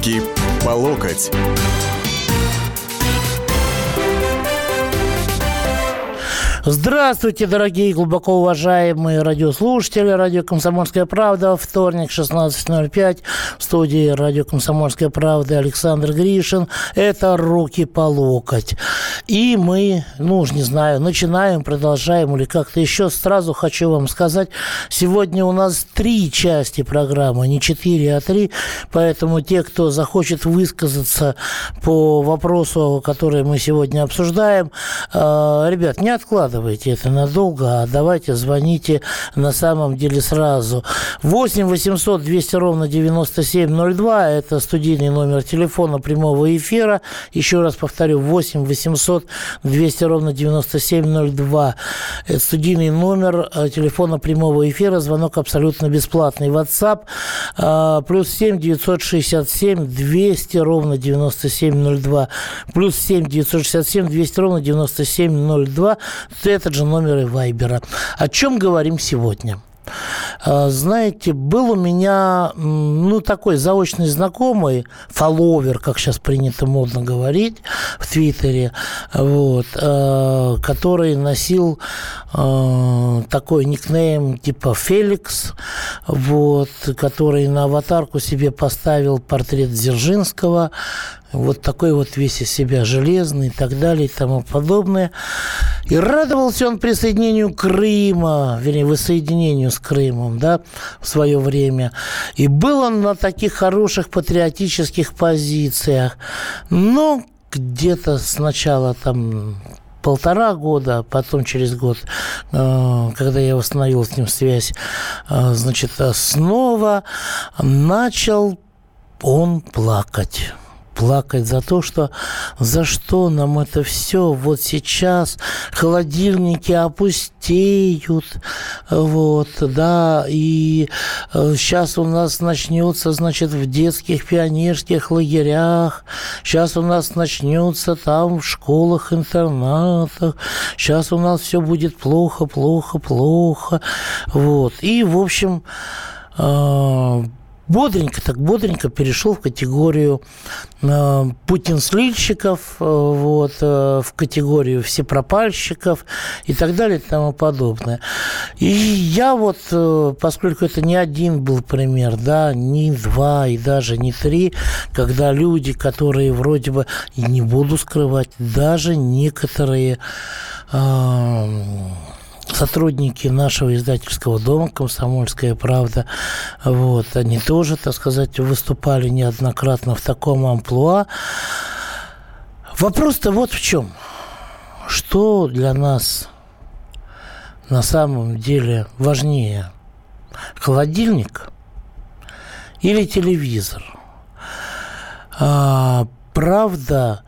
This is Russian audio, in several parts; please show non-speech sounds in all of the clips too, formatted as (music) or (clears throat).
Руки по локоть. Здравствуйте, дорогие глубоко уважаемые радиослушатели. Радио «Комсомольская правда». Вторник, 16.05. В студии радио «Комсомольская правда» Александр Гришин. Это «Руки по локоть». И мы, ну уж не знаю, начинаем, продолжаем или как-то еще. Сразу хочу вам сказать, сегодня у нас три части программы, не четыре, а три. Поэтому те, кто захочет высказаться по вопросу, который мы сегодня обсуждаем, э, ребят, не откладывайте откладывайте это надолго, а давайте звоните на самом деле сразу. 8 800 200 ровно 9702 – это студийный номер телефона прямого эфира. Еще раз повторю, 8 800 200 ровно 9702 – это студийный номер э, телефона прямого эфира. Звонок абсолютно бесплатный. WhatsApp э, плюс 7 967 200 ровно 9702 плюс 7 967 200 ровно 9702 этот же номер и Вайбера. О чем говорим сегодня? А, знаете, был у меня, ну, такой заочный знакомый, фолловер, как сейчас принято модно говорить в Твиттере, вот, а, который носил а, такой никнейм типа Феликс, вот, который на аватарку себе поставил портрет Дзержинского, вот такой вот весь из себя железный и так далее и тому подобное. И радовался он присоединению Крыма, вернее, воссоединению с Крымом, да, в свое время. И был он на таких хороших патриотических позициях. Но где-то сначала там полтора года, потом через год, э, когда я восстановил с ним связь, э, значит, снова начал он плакать плакать за то, что за что нам это все вот сейчас холодильники опустеют, вот, да, и сейчас э, у нас начнется, значит, в детских пионерских лагерях, сейчас у нас начнется там в школах, интернатах, сейчас у нас все будет плохо, плохо, плохо, вот, и, в общем, э, бодренько, так бодренько перешел в категорию э, путинслильщиков, э, вот, э, в категорию всепропальщиков и так далее и тому подобное. И я вот, э, поскольку это не один был пример, да, не два и даже не три, когда люди, которые вроде бы, не буду скрывать, даже некоторые э, сотрудники нашего издательского дома «Комсомольская правда», вот, они тоже, так сказать, выступали неоднократно в таком амплуа. Вопрос-то вот в чем. Что для нас на самом деле важнее? Холодильник или телевизор? А, правда,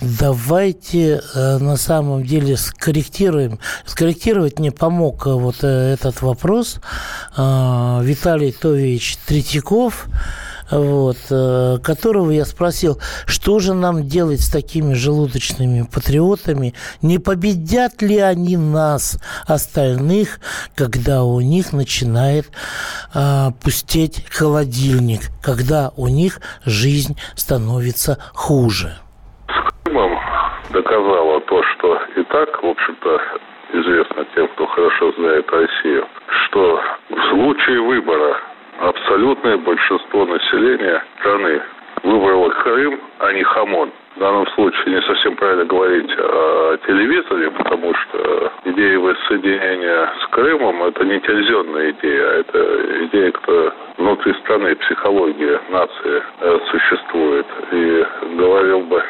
давайте э, на самом деле скорректируем. Скорректировать мне помог э, вот э, этот вопрос Виталий Тович Третьяков, вот, которого я спросил, что же нам делать с такими желудочными патриотами, не победят ли они нас, остальных, когда у них начинает а, пустеть холодильник, когда у них жизнь становится хуже доказала то, что и так, в общем-то, известно тем, кто хорошо знает Россию, что в случае выбора абсолютное большинство населения страны выбрало Крым, а не Хамон. В данном случае не совсем правильно говорить о телевизоре, потому что идея воссоединения с Крымом – это не телевизионная идея, а это идея, кто внутри страны, психология нации э, существует. И говорил бы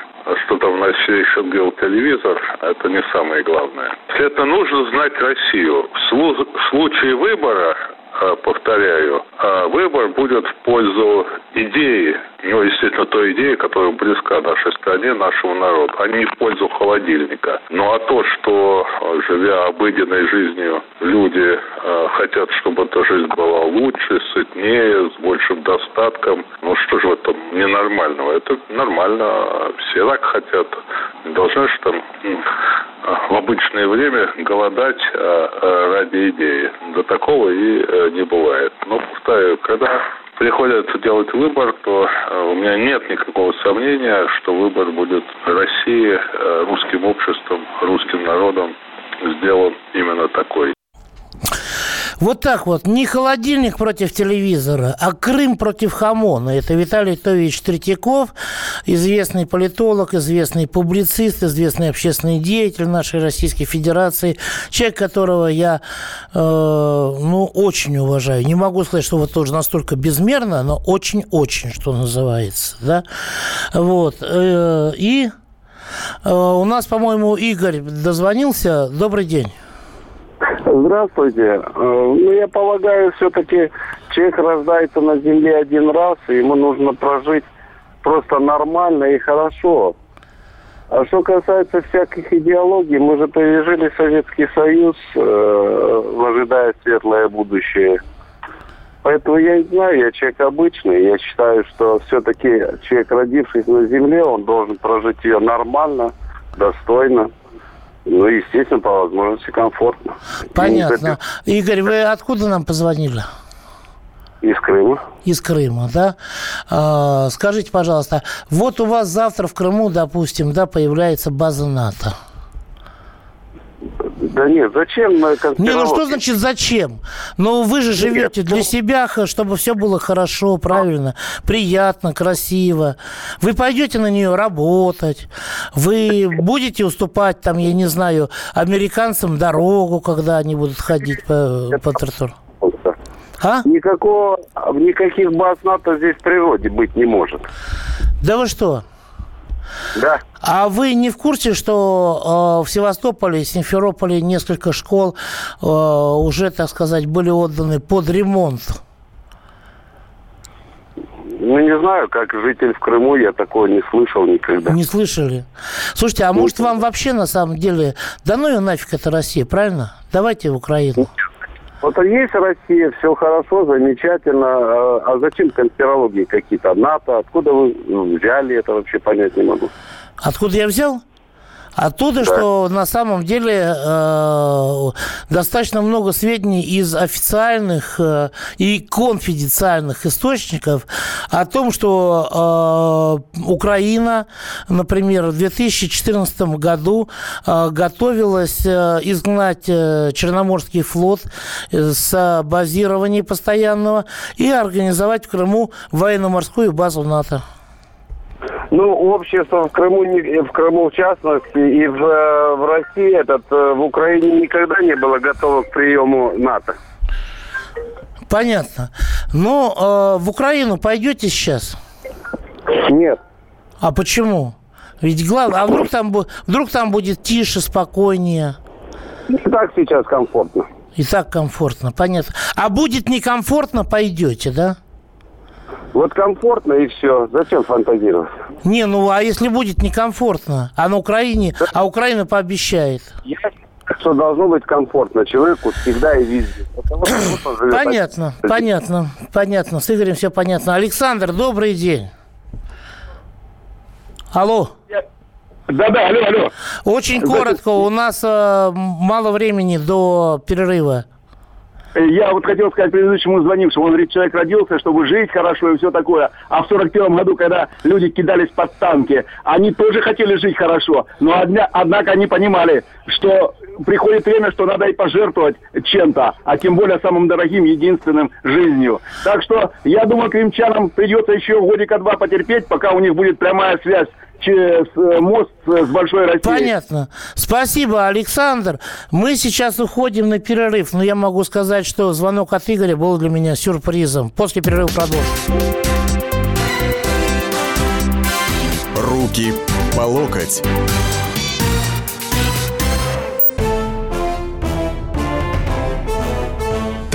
что там на счет бил телевизор, это не самое главное. Это нужно знать Россию. В случае выбора а, повторяю, а, выбор будет в пользу идеи, ну, естественно, той идеи, которая близка нашей стране, нашему народу, а не в пользу холодильника. Ну, а то, что, живя обыденной жизнью, люди э, хотят, чтобы эта жизнь была лучше, сытнее, с большим достатком, ну, что же в этом ненормального? Это нормально, все так хотят. Не должны же там в обычное время голодать ради идеи. До такого и не бывает. Но, повторяю, когда приходится делать выбор, то э, у меня нет никакого сомнения, что выбор будет России, э, русским обществом, русским народом сделан именно такой. Вот так вот, не холодильник против телевизора, а Крым против хамона. Это Виталий Тович Третьяков, известный политолог, известный публицист, известный общественный деятель нашей Российской Федерации, человек, которого я, э, ну, очень уважаю. Не могу сказать, что вот тоже настолько безмерно, но очень-очень, что называется, да. Вот. Э, и э, у нас, по-моему, Игорь дозвонился. Добрый день. Здравствуйте. Э, ну, я полагаю, все-таки человек рождается на Земле один раз, и ему нужно прожить просто нормально и хорошо. А что касается всяких идеологий, мы же пережили Советский Союз, э, ожидая светлое будущее. Поэтому я не знаю, я человек обычный. Я считаю, что все-таки человек, родившись на Земле, он должен прожить ее нормально, достойно. Ну, естественно, по возможности комфортно. Понятно. Игорь, вы откуда нам позвонили? Из Крыма. Из Крыма, да? А, скажите, пожалуйста, вот у вас завтра в Крыму, допустим, да, появляется база НАТО. Да нет, зачем Не, ну что значит зачем? Ну вы же живете для ну- себя, чтобы все было хорошо, правильно, приятно, красиво. Вы пойдете на нее работать, вы будете уступать там, я не знаю, американцам дорогу, когда они будут ходить по, по тротуару. А? Никакого, никаких баз НАТО здесь в природе быть не может. Да вы что? Да. А вы не в курсе, что э, в Севастополе, Симферополе несколько школ э, уже, так сказать, были отданы под ремонт? Ну, не знаю, как житель в Крыму, я такого не слышал никогда. Не слышали? Слушайте, а может вам вообще на самом деле, да ну и нафиг это Россия, правильно? Давайте в Украину. Вот есть Россия, все хорошо, замечательно. А, а зачем конспирологии какие-то? НАТО, откуда вы взяли это вообще понять не могу. Откуда я взял? Оттуда, да. что на самом деле э, достаточно много сведений из официальных э, и конфиденциальных источников о том, что э, Украина, например, в 2014 году э, готовилась э, изгнать э, Черноморский флот с базирования постоянного и организовать в Крыму военно-морскую базу НАТО. Ну, общество в Крыму, в Крыму в частности, и в, э, в России, этот, э, в Украине никогда не было готово к приему НАТО. Понятно. Но э, в Украину пойдете сейчас? Нет. А почему? Ведь главное, а вдруг там, вдруг там будет тише, спокойнее? И так сейчас комфортно. И так комфортно, понятно. А будет некомфортно, пойдете, да? Вот комфортно и все. Зачем фантазировать? Не, ну а если будет некомфортно? А на Украине, а Украина пообещает. Я что должно быть комфортно человеку всегда и везде. (clears throat) Понятно, понятно, понятно. С Игорем все понятно. Александр, добрый день. Алло. Да-да, алло, алло. Очень коротко, у нас э, мало времени до перерыва. Я вот хотел сказать предыдущему звонившему, он говорит, человек родился, чтобы жить хорошо и все такое. А в 41 году, когда люди кидались под танки, они тоже хотели жить хорошо. Но одня, однако они понимали, что приходит время, что надо и пожертвовать чем-то, а тем более самым дорогим, единственным жизнью. Так что я думаю, крымчанам придется еще годика два потерпеть, пока у них будет прямая связь через э, мост с большой Россией. Понятно. Спасибо, Александр. Мы сейчас уходим на перерыв, но я могу сказать, что звонок от Игоря был для меня сюрпризом. После перерыва продолжим. Руки по локоть.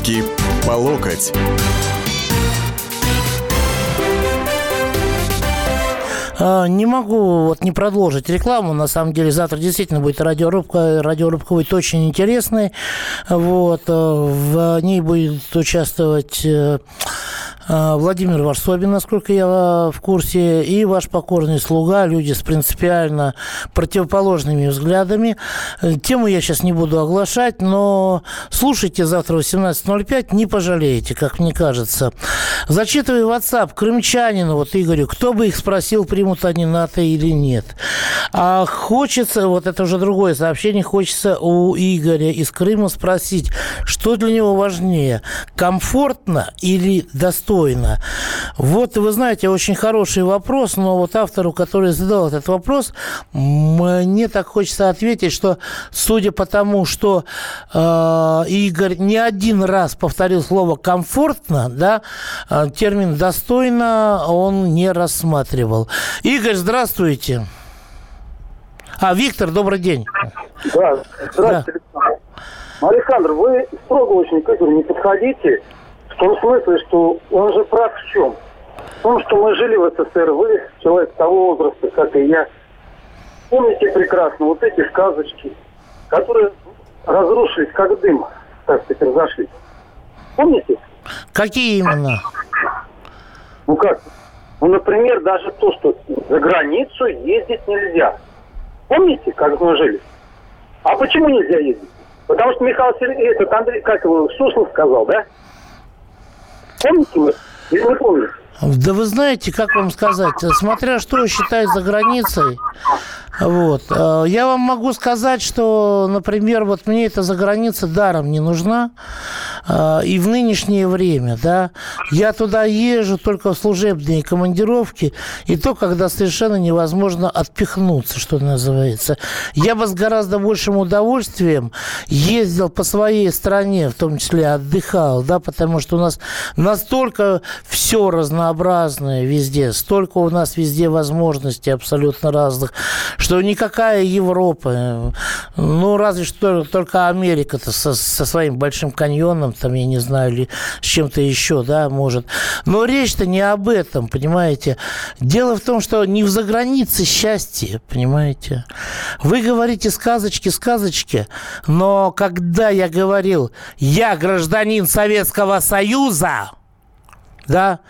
Руки по локоть. А, не могу вот не продолжить рекламу. На самом деле завтра действительно будет радиорубка. Радиорубка будет очень интересной. Вот. Э, в ней будет участвовать э, Владимир Варсобин, насколько я в курсе, и ваш покорный слуга, люди с принципиально противоположными взглядами. Тему я сейчас не буду оглашать, но слушайте завтра в 18.05, не пожалеете, как мне кажется. Зачитываю WhatsApp крымчанину, вот Игорю, кто бы их спросил, примут они НАТО или нет. А хочется, вот это уже другое сообщение, хочется у Игоря из Крыма спросить, что для него важнее, комфортно или достойно? Вот, вы знаете, очень хороший вопрос, но вот автору, который задал этот вопрос, мне так хочется ответить, что судя по тому, что э, Игорь не один раз повторил слово комфортно, да, э, термин достойно он не рассматривал. Игорь, здравствуйте. А, Виктор, добрый день. Да, здравствуйте, да. Александр. Александр, вы строго очень к Игорю не подходите. В том смысле, что он же прав в чем? В том, что мы жили в СССР, вы человек того возраста, как и я. Помните прекрасно вот эти сказочки, которые разрушились, как дым, так сказать, разошлись. Помните? Какие именно? Ну как? Ну, например, даже то, что за границу ездить нельзя. Помните, как мы жили? А почему нельзя ездить? Потому что Михаил Сергеевич, этот Андрей, как его, Суслов сказал, да? Помните? Или не помните? Да вы знаете, как вам сказать, смотря что считать за границей, вот. Э, я вам могу сказать, что, например, вот мне эта заграница даром не нужна. Э, и в нынешнее время, да, я туда езжу только в служебные командировки, и то, когда совершенно невозможно отпихнуться, что называется. Я бы с гораздо большим удовольствием ездил по своей стране, в том числе отдыхал, да, потому что у нас настолько все разнообразное везде, столько у нас везде возможностей абсолютно разных, что никакая Европа, ну, разве что только Америка-то со, со своим большим каньоном, там, я не знаю, или с чем-то еще, да, может. Но речь-то не об этом, понимаете. Дело в том, что не в загранице счастье, понимаете. Вы говорите сказочки, сказочки, но когда я говорил, я гражданин Советского Союза, да,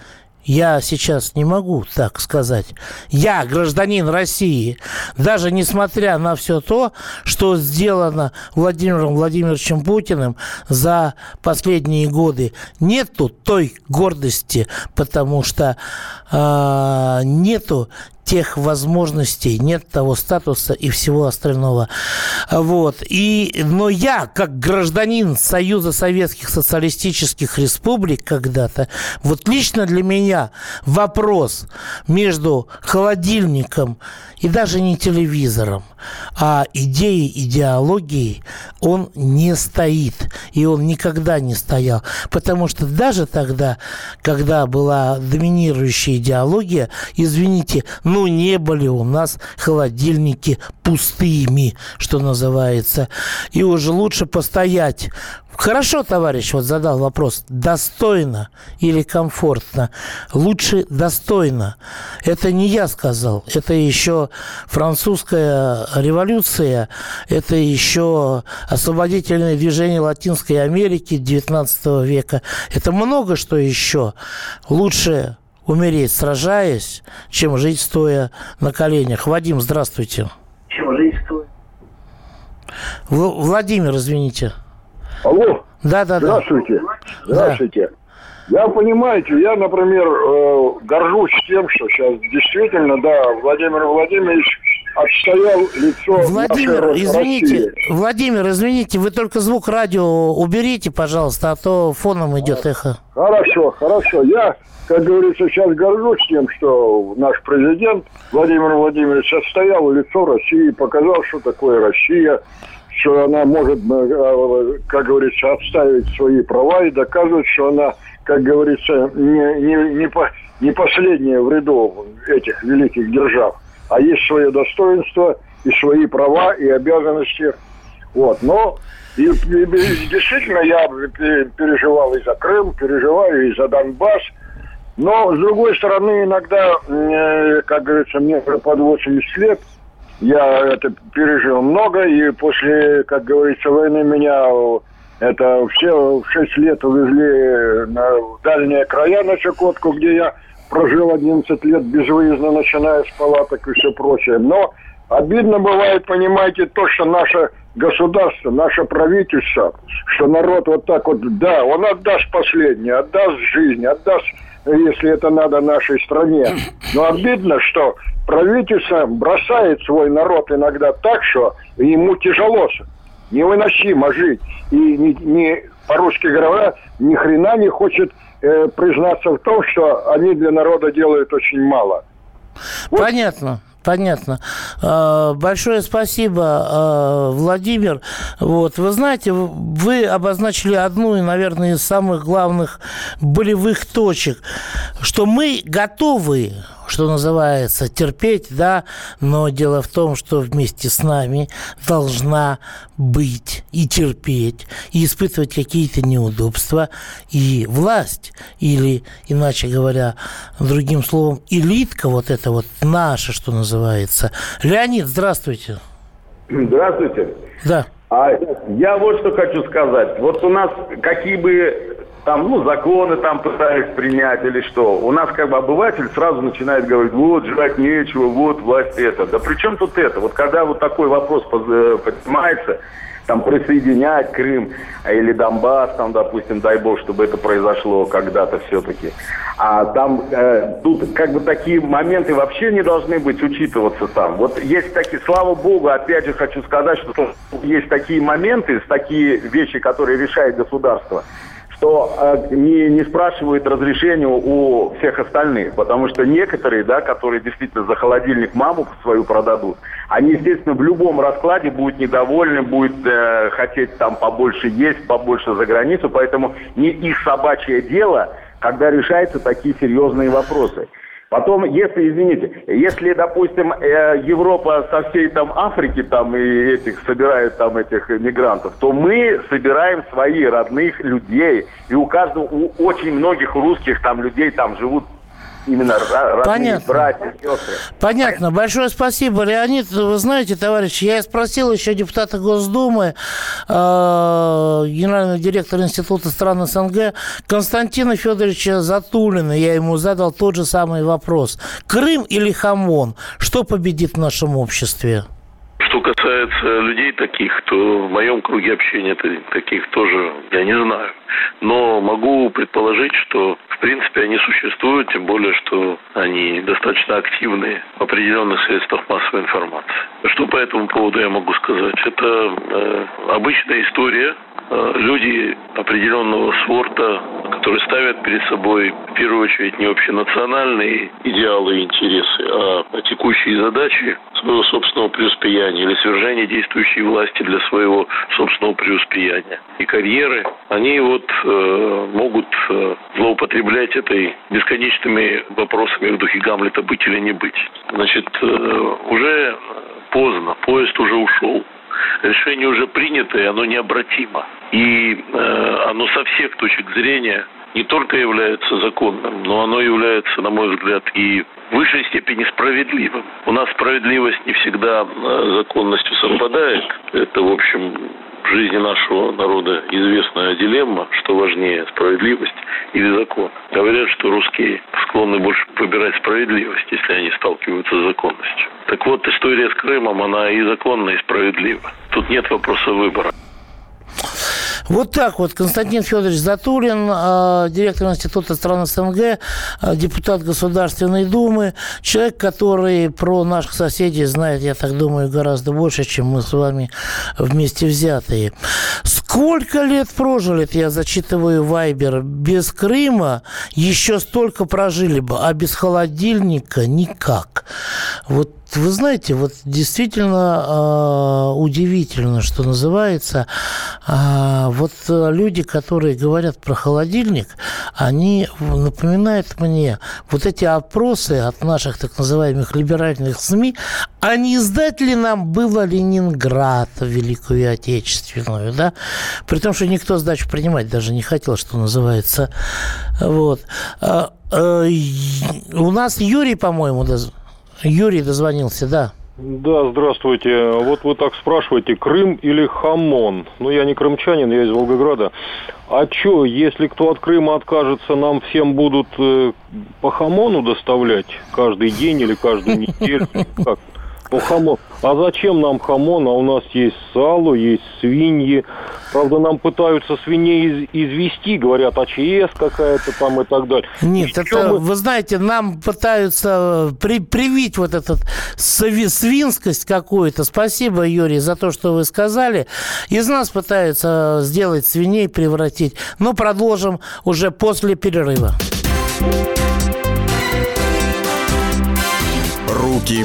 я сейчас не могу так сказать. Я гражданин России, даже несмотря на все то, что сделано Владимиром Владимировичем Путиным за последние годы. Нету той гордости, потому что э, нету тех возможностей, нет того статуса и всего остального. Вот. И, но я, как гражданин Союза Советских Социалистических Республик когда-то, вот лично для меня вопрос между холодильником и даже не телевизором, а идеей, идеологией, он не стоит. И он никогда не стоял. Потому что даже тогда, когда была доминирующая идеология, извините, ну не были у нас холодильники пустыми, что называется. И уже лучше постоять Хорошо, товарищ, вот задал вопрос, достойно или комфортно? Лучше достойно. Это не я сказал, это еще французская революция, это еще освободительное движение Латинской Америки 19 века. Это много что еще. Лучше умереть, сражаясь, чем жить стоя на коленях. Вадим, здравствуйте. Чем жить стоя? Владимир, извините. Алло. Да, да, да. Здравствуйте. Здравствуйте. Да. Я, понимаете, я, например, э, горжусь тем, что сейчас действительно, да, Владимир Владимирович отстоял лицо Владимир, извините, России. Владимир, извините, вы только звук радио уберите, пожалуйста, а то фоном идет эхо. Хорошо, хорошо. Я, как говорится, сейчас горжусь тем, что наш президент Владимир Владимирович отстоял лицо России, показал, что такое Россия, что она может, э, как говорится, отставить свои права и доказывать, что она, как говорится, не, не, не, по, не последняя в ряду этих великих держав, а есть свое достоинство и свои права и обязанности Вот, но и, и, и, действительно я переживал и за Крым, переживаю и за Донбасс. Но, с другой стороны, иногда, э, как говорится, мне под 80 лет, я это пережил много, и после, как говорится, войны меня это все в 6 лет увезли на дальние края на Чукотку, где я прожил 11 лет безвыездно, начиная с палаток и все прочее. Но обидно бывает, понимаете, то, что наше государство, наше правительство, что народ вот так вот, да, он отдаст последнее, отдаст жизнь, отдаст, если это надо нашей стране. Но обидно, что правительство бросает свой народ иногда так, что ему тяжело, невыносимо жить. И не, не по-русски говоря, ни хрена не хочет э, признаться в том, что они для народа делают очень мало. Понятно. Понятно. А, большое спасибо, а, Владимир. Вот. Вы знаете, вы обозначили одну, наверное, из самых главных болевых точек, что мы готовы что называется, терпеть, да, но дело в том, что вместе с нами должна быть и терпеть, и испытывать какие-то неудобства и власть, или, иначе говоря, другим словом, элитка вот это вот наша, что называется. Леонид, здравствуйте. Здравствуйте. Да. А я вот что хочу сказать. Вот у нас какие бы там, ну, законы там пытались принять или что. У нас как бы обыватель сразу начинает говорить, вот, жрать нечего, вот, власть это. Да при чем тут это? Вот когда вот такой вопрос э, поднимается, там, присоединять Крым или Донбасс, там, допустим, дай бог, чтобы это произошло когда-то все-таки. А там, э, тут как бы такие моменты вообще не должны быть учитываться там. Вот есть такие, слава богу, опять же хочу сказать, что есть такие моменты, такие вещи, которые решает государство – что э, не, не спрашивают разрешения у всех остальных, потому что некоторые, да, которые действительно за холодильник маму свою продадут, они, естественно, в любом раскладе будут недовольны, будут э, хотеть там побольше есть, побольше за границу, поэтому не их собачье дело, когда решаются такие серьезные вопросы. Потом, если, извините, если, допустим, э, Европа со всей там Африки там и этих собирает там этих мигрантов, то мы собираем свои родных людей. И у каждого, у очень многих русских там людей там живут именно родные Понятно. братья, сестры. Понятно. Большое спасибо, Леонид. Вы знаете, товарищи, я спросил еще депутата Госдумы, э, генерального директора Института стран СНГ Константина Федоровича Затулина. Я ему задал тот же самый вопрос. Крым или Хамон? Что победит в нашем обществе? Что касается людей таких, то в моем круге общения таких тоже я не знаю. Но могу предположить, что в принципе они существуют, тем более, что они достаточно активны в определенных средствах массовой информации. Что по этому поводу я могу сказать? Это э, обычная история. Э, люди определенного сорта, которые ставят перед собой в первую очередь не общенациональные идеалы и интересы, а текущие задачи своего собственного преуспеяния или свержения действующей власти для своего собственного преуспеяния и карьеры, они вот э, могут э, злоупотреблять этой бесконечными вопросами в духе Гамлета быть или не быть. Значит, э, уже поздно, поезд уже ушел. Решение уже принято, и оно необратимо. И э, оно со всех точек зрения не только является законным, но оно является, на мой взгляд, и в высшей степени справедливым. У нас справедливость не всегда э, законностью совпадает. Это, в общем, в жизни нашего народа известная дилемма, что важнее, справедливость или закон. Говорят, что русские склонны больше выбирать справедливость, если они сталкиваются с законностью. Так вот, история с Крымом, она и законна, и справедлива. Тут нет вопроса выбора. Вот так вот Константин Федорович Затулин, а, директор Института стран СНГ, а, депутат Государственной Думы, человек, который про наших соседей знает, я так думаю, гораздо больше, чем мы с вами вместе взятые. Сколько лет прожили, я зачитываю Вайбер, без Крыма еще столько прожили бы, а без холодильника никак. Вот вы знаете, вот действительно э, удивительно, что называется, э, вот люди, которые говорят про холодильник, они напоминают мне вот эти опросы от наших так называемых либеральных СМИ, а не сдать ли нам было Ленинград Великую Отечественную, да? При том, что никто сдачу принимать даже не хотел, что называется. Вот. А, а, у нас Юрий, по-моему, доз... Юрий дозвонился, да. Да, здравствуйте. Вот вы так спрашиваете, Крым или Хамон? Ну, я не крымчанин, я из Волгограда. А что, если кто от Крыма откажется, нам всем будут э, по Хамону доставлять каждый день или каждую неделю? (laughs) Как? Ну, хамон. А зачем нам хамон? А у нас есть сало, есть свиньи. Правда, нам пытаются свиней из извести, говорят, АЧС какая-то там и так далее. Нет, и это, мы... вы знаете, нам пытаются при, привить вот эту свинскость какую-то. Спасибо, Юрий, за то, что вы сказали. Из нас пытаются сделать свиней, превратить. Но продолжим уже после перерыва. Руки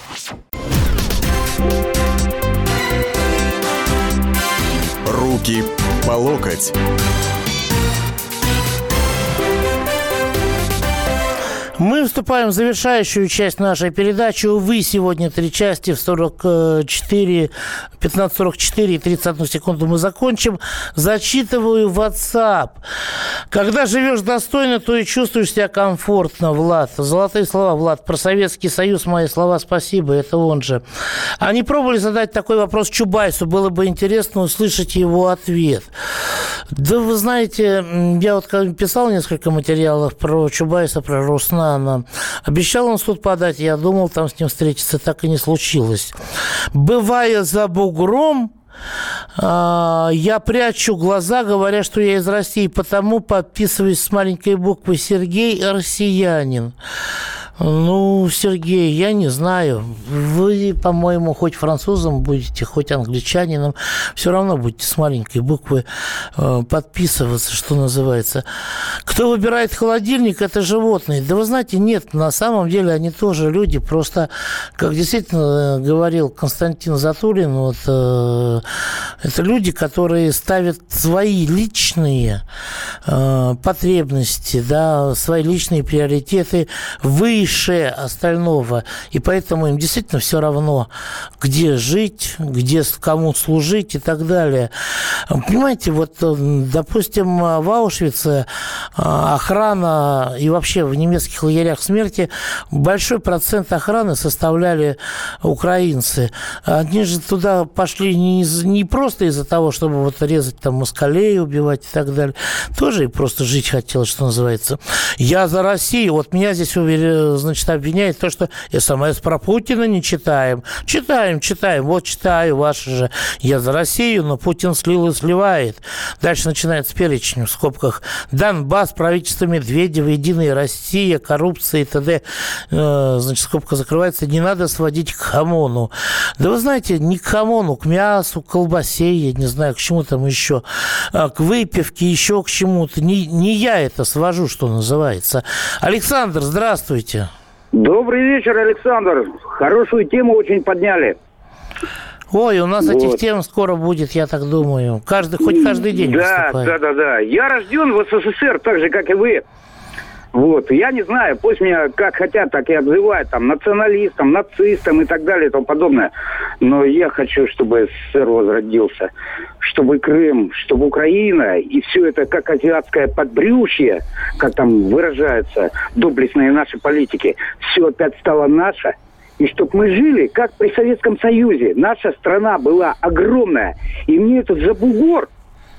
Руки по локоть. Мы вступаем в завершающую часть нашей передачи. Увы, сегодня три части в 44, 15.44 и 31 секунду мы закончим. Зачитываю WhatsApp. Когда живешь достойно, то и чувствуешь себя комфортно, Влад. Золотые слова, Влад. Про Советский Союз мои слова спасибо, это он же. Они пробовали задать такой вопрос Чубайсу. Было бы интересно услышать его ответ. Да вы знаете, я вот писал несколько материалов про Чубайса, про Росна она обещал он суд подать, я думал там с ним встретиться, так и не случилось. Бывая за бугром, а, я прячу глаза, говоря, что я из России, потому подписываюсь с маленькой буквы Сергей Россиянин. Ну, Сергей, я не знаю. Вы, по-моему, хоть французом будете, хоть англичанином, все равно будете с маленькой буквы э, подписываться, что называется. Кто выбирает холодильник, это животные. Да вы знаете, нет, на самом деле они тоже люди. Просто, как действительно говорил Константин Затулин, вот, э, это люди, которые ставят свои личные э, потребности, да, свои личные приоритеты выше выше остального. И поэтому им действительно все равно, где жить, где кому служить и так далее. Понимаете, вот, допустим, в Аушвице а, охрана и вообще в немецких лагерях смерти большой процент охраны составляли украинцы. Они же туда пошли не, не просто из-за того, чтобы вот резать там москалей, убивать и так далее. Тоже и просто жить хотелось, что называется. Я за Россию. Вот меня здесь значит, обвиняет то, что СМС про Путина не читаем. Читаем, читаем. Вот читаю ваши же. Я за Россию, но Путин слил и сливает. Дальше начинается перечень в скобках. Донбасс, правительство Медведева, Единая Россия, коррупция и т.д. Э, значит, скобка закрывается. Не надо сводить к хамону. Да вы знаете, не к хамону, к мясу, к колбасе, я не знаю, к чему там еще, а к выпивке, еще к чему-то. Не, не я это свожу, что называется. Александр, здравствуйте. Добрый вечер, Александр. Хорошую тему очень подняли. Ой, у нас вот. этих тем скоро будет, я так думаю. Каждый, хоть каждый день Да, выступает. да, да, да. Я рожден в СССР, так же, как и вы. Вот, я не знаю, пусть меня как хотят, так и обзывают, там, националистом, нацистом и так далее и тому подобное. Но я хочу, чтобы СССР возродился, чтобы Крым, чтобы Украина и все это как азиатское подбрюшье, как там выражаются доблестные наши политики, все опять стало наше. И чтобы мы жили, как при Советском Союзе. Наша страна была огромная. И мне этот забугор,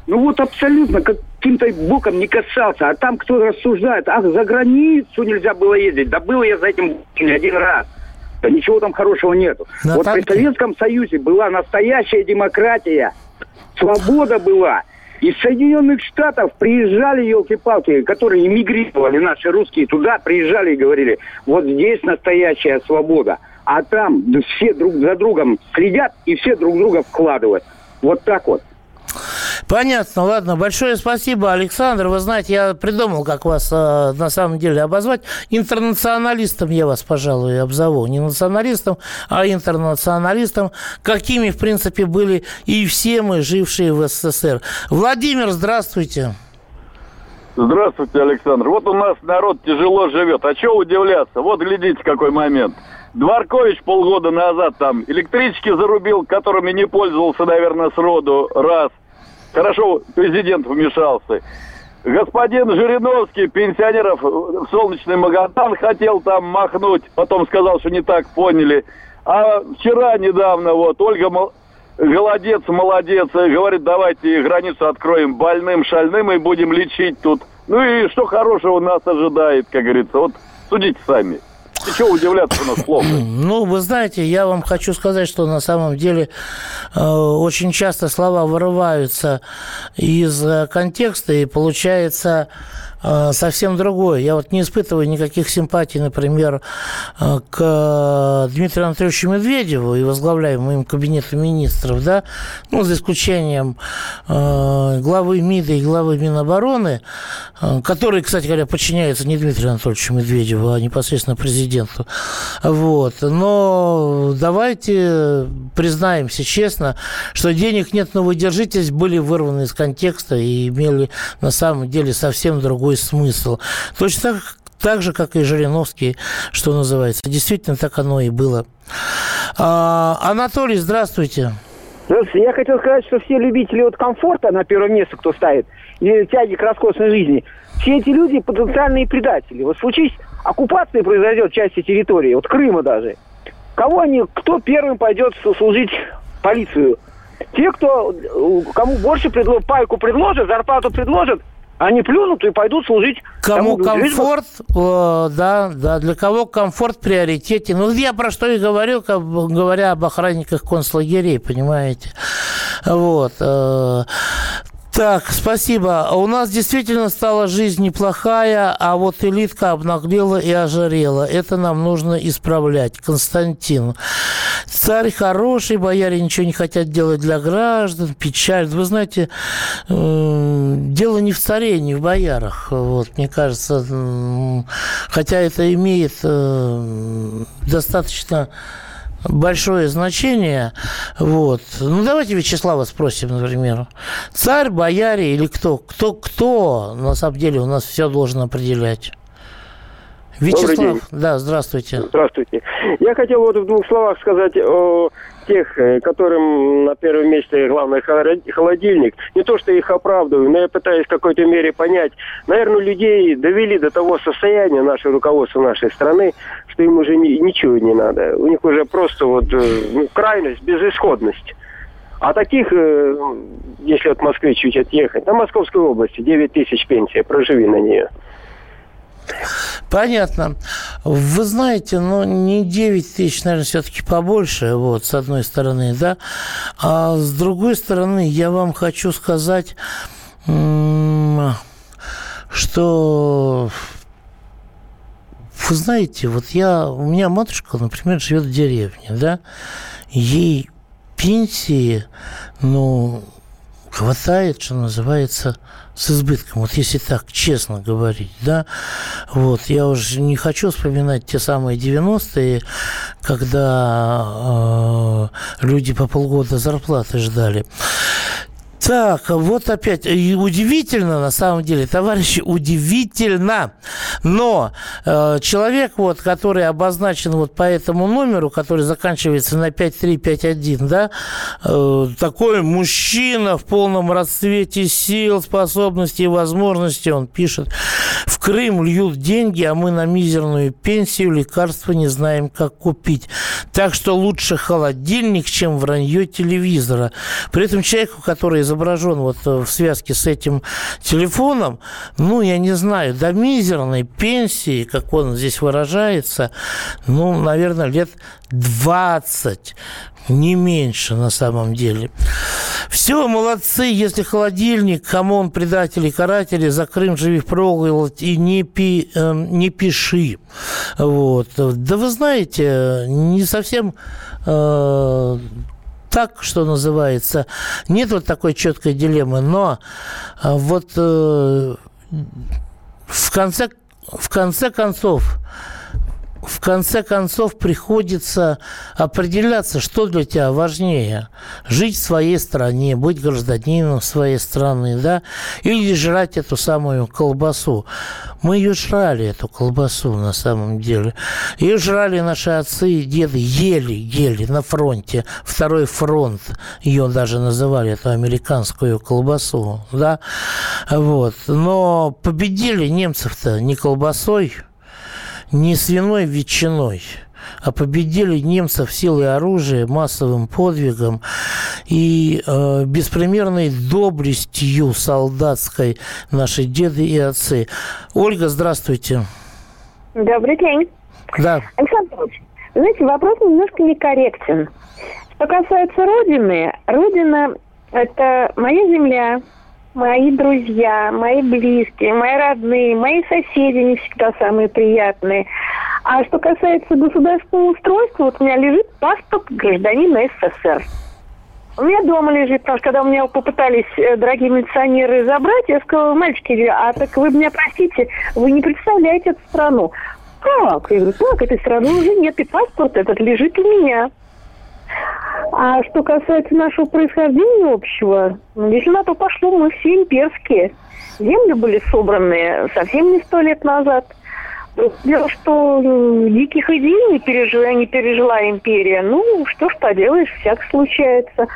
ну вот абсолютно каким-то боком не касался. А там кто рассуждает, ах, за границу нельзя было ездить. Да был я за этим не один раз. Да ничего там хорошего нету. На вот танке? при Советском Союзе была настоящая демократия, свобода была. Из Соединенных Штатов приезжали, елки-палки, которые эмигрировали, наши русские, туда приезжали и говорили, вот здесь настоящая свобода. А там все друг за другом следят и все друг друга вкладывают. Вот так вот. Понятно, ладно. Большое спасибо, Александр. Вы знаете, я придумал, как вас э, на самом деле обозвать. Интернационалистом я вас, пожалуй, обзову. Не националистом, а интернационалистом, какими, в принципе, были и все мы, жившие в СССР. Владимир, здравствуйте. Здравствуйте, Александр. Вот у нас народ тяжело живет. А чего удивляться? Вот глядите, какой момент. Дворкович полгода назад там электрички зарубил, которыми не пользовался, наверное, сроду раз. Хорошо, президент вмешался. Господин Жириновский пенсионеров в солнечный Магадан хотел там махнуть, потом сказал, что не так поняли. А вчера недавно вот Ольга Мол- Голодец, молодец, говорит, давайте границу откроем больным, шальным и будем лечить тут. Ну и что хорошего нас ожидает, как говорится. Вот судите сами. Чего удивляться у нас плохо? Ну, вы знаете, я вам хочу сказать, что на самом деле э, очень часто слова вырываются из э, контекста, и получается совсем другое. Я вот не испытываю никаких симпатий, например, э, к Дмитрию Анатольевичу Медведеву и возглавляемому им кабинету министров, да, ну, за исключением э, главы МИДа и главы Минобороны, который, кстати говоря, подчиняется не Дмитрию Анатольевичу Медведеву, а непосредственно президенту. Вот. Но давайте признаемся честно, что денег нет, но вы держитесь, были вырваны из контекста и имели на самом деле совсем другой смысл. Точно так, так же, как и Жириновский, что называется. Действительно, так оно и было. А, Анатолий, здравствуйте. Я хотел сказать, что все любители вот комфорта на первом месте, кто ставит, и тяги к роскошной жизни, все эти люди потенциальные предатели. Вот случись оккупация произойдет части территории, вот Крыма даже. Кого они, кто первым пойдет служить полицию? Те, кто, э, кому больше предло, пайку предложат, зарплату предложат, они плюнут и пойдут служить Кому тому, комфорт, э, да, да, для кого комфорт приоритете. Ну, я про что и говорил, как говоря об охранниках концлагерей, понимаете. Вот. э, Так, спасибо. У нас действительно стала жизнь неплохая, а вот элитка обнаглела и ожирела. Это нам нужно исправлять. Константин. Царь хороший, бояре ничего не хотят делать для граждан. Печаль. Вы знаете, э, дело не в царе, не в боярах. Вот, мне кажется, хотя это имеет э, достаточно большое значение. Вот. Ну, давайте Вячеслава спросим, например. Царь, бояре или кто? Кто, кто на самом деле у нас все должен определять? Вячеслав, день. да, здравствуйте. Здравствуйте. Я хотел вот в двух словах сказать о тех, э, которым на первом месте холод- холодильник. Не то, что их оправдываю, но я пытаюсь в какой-то мере понять. Наверное, людей довели до того состояния, наше руководство нашей страны, что им уже ни- ничего не надо. У них уже просто вот э, ну, крайность, безысходность. А таких, э, если от Москвы чуть отъехать, на Московской области 9 тысяч пенсия, проживи на нее. Понятно. Вы знаете, ну, не 9 тысяч, наверное, все-таки побольше, вот, с одной стороны, да. А с другой стороны, я вам хочу сказать, что вы знаете, вот я, у меня матушка, например, живет в деревне, да, ей пенсии, ну, хватает, что называется, с избытком. Вот если так честно говорить, да, вот, я уже не хочу вспоминать те самые 90-е, когда э, люди по полгода зарплаты ждали. Так, вот опять. И удивительно, на самом деле, товарищи, удивительно. Но э, человек, вот, который обозначен вот по этому номеру, который заканчивается на 5351, да, э, такой мужчина в полном расцвете сил, способностей и возможностей, он пишет, в Крым льют деньги, а мы на мизерную пенсию лекарства не знаем, как купить. Так что лучше холодильник, чем вранье телевизора. При этом человеку, который изображен вот э, в связке с этим телефоном, ну, я не знаю, до мизерной пенсии, как он здесь выражается, ну, наверное, лет 20, не меньше на самом деле. Все, молодцы, если холодильник, хамон, предатели, каратели, за Крым живи впроголодь и не, пи, э, не пиши. Вот. Да вы знаете, не совсем э, так, что называется. Нет вот такой четкой дилеммы, но э, вот э, в конце, в конце концов в конце концов приходится определяться, что для тебя важнее. Жить в своей стране, быть гражданином своей страны, да, или жрать эту самую колбасу. Мы ее жрали, эту колбасу, на самом деле. Ее жрали наши отцы и деды, ели, ели на фронте. Второй фронт ее даже называли, эту американскую колбасу, да. Вот. Но победили немцев-то не колбасой, не свиной ветчиной, а победили немцев силой оружия, массовым подвигом и э, беспримерной доблестью солдатской наши деды и отцы. Ольга, здравствуйте. Добрый день. Да. Александр Ильич, знаете, вопрос немножко некорректен. Что касается Родины, Родина – это моя земля, мои друзья, мои близкие, мои родные, мои соседи не всегда самые приятные. А что касается государственного устройства, вот у меня лежит паспорт гражданина СССР. У меня дома лежит, потому что когда у меня попытались э, дорогие милиционеры забрать, я сказала, мальчики, а так вы меня простите, вы не представляете эту страну. Как? Я говорю, так, этой страны уже нет, и паспорт этот лежит у меня. А что касается нашего происхождения общего, ну, если на то пошло, мы все имперские. Земли были собраны совсем не сто лет назад. Дело, что диких идей не пережила, не пережила империя. Ну, что ж поделаешь, всяк случается.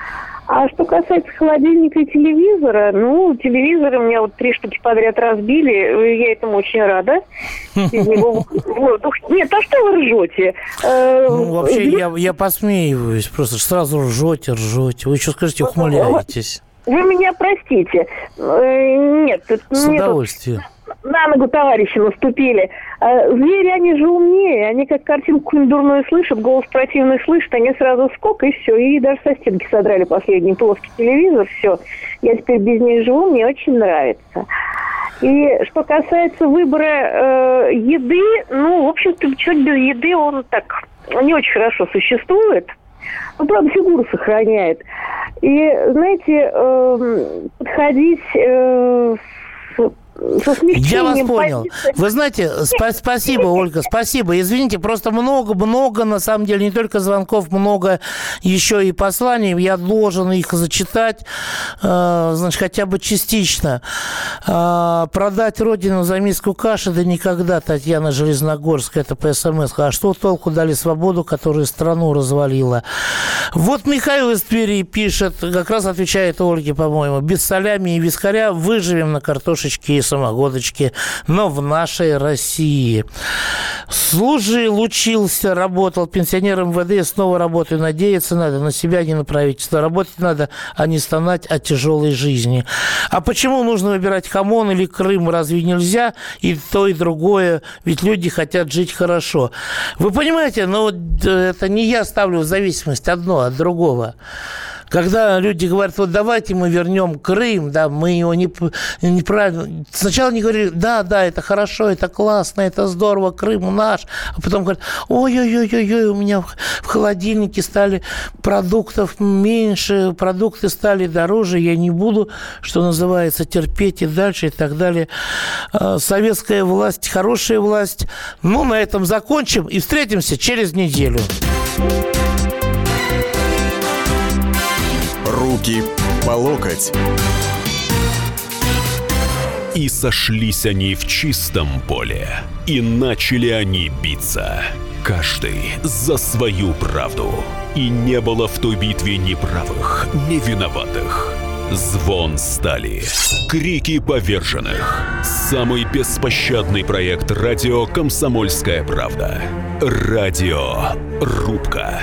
А что касается холодильника и телевизора, ну, телевизоры меня вот три штуки подряд разбили, я этому очень рада. (laughs) Нет, а что вы ржете? Э, ну, вообще, я, я посмеиваюсь, просто сразу ржете, ржете. Вы еще скажите, ухмыляетесь. Вы меня простите. Э, нет, С удовольствием на ногу товарищи наступили. А звери, они же умнее, они как картинку дурную слышат, голос противный слышат, они сразу скок и все. И даже со стенки содрали последний плоский телевизор, все. Я теперь без них живу, мне очень нравится. И что касается выбора э, еды, ну, в общем-то, человек без еды, он так не очень хорошо существует. Ну, правда, фигуру сохраняет. И, знаете, э, подходить э, с я вас понял. Вы знаете, спа- спасибо, Ольга, спасибо. Извините, просто много-много, на самом деле, не только звонков, много еще и посланий. Я должен их зачитать, э, значит, хотя бы частично. Э, продать родину за миску каши, да никогда, Татьяна Железногорская, это по СМС. А что толку дали свободу, которая страну развалила? Вот Михаил из Твери пишет, как раз отвечает Ольге, по-моему, без солями и вискаря выживем на картошечке и самогодочки, но в нашей России. Служил, учился, работал пенсионер МВД, снова работаю. Надеяться надо, на себя не на правительство. Работать надо, а не стонать о тяжелой жизни. А почему нужно выбирать Хамон или Крым? Разве нельзя и то, и другое? Ведь люди хотят жить хорошо. Вы понимаете, но э, это не я ставлю в зависимость одно от другого. Когда люди говорят, вот давайте мы вернем Крым, да, мы его не, неправильно... Сначала они говорили, да, да, это хорошо, это классно, это здорово, Крым наш. А потом говорят, ой-ой-ой-ой, у меня в холодильнике стали продуктов меньше, продукты стали дороже, я не буду, что называется, терпеть и дальше и так далее. А, советская власть, хорошая власть. Ну, на этом закончим и встретимся через неделю. Руки по локоть. И сошлись они в чистом поле. И начали они биться. Каждый за свою правду. И не было в той битве ни правых, ни виноватых. Звон стали. Крики поверженных. Самый беспощадный проект радио «Комсомольская правда». Радио «Рубка».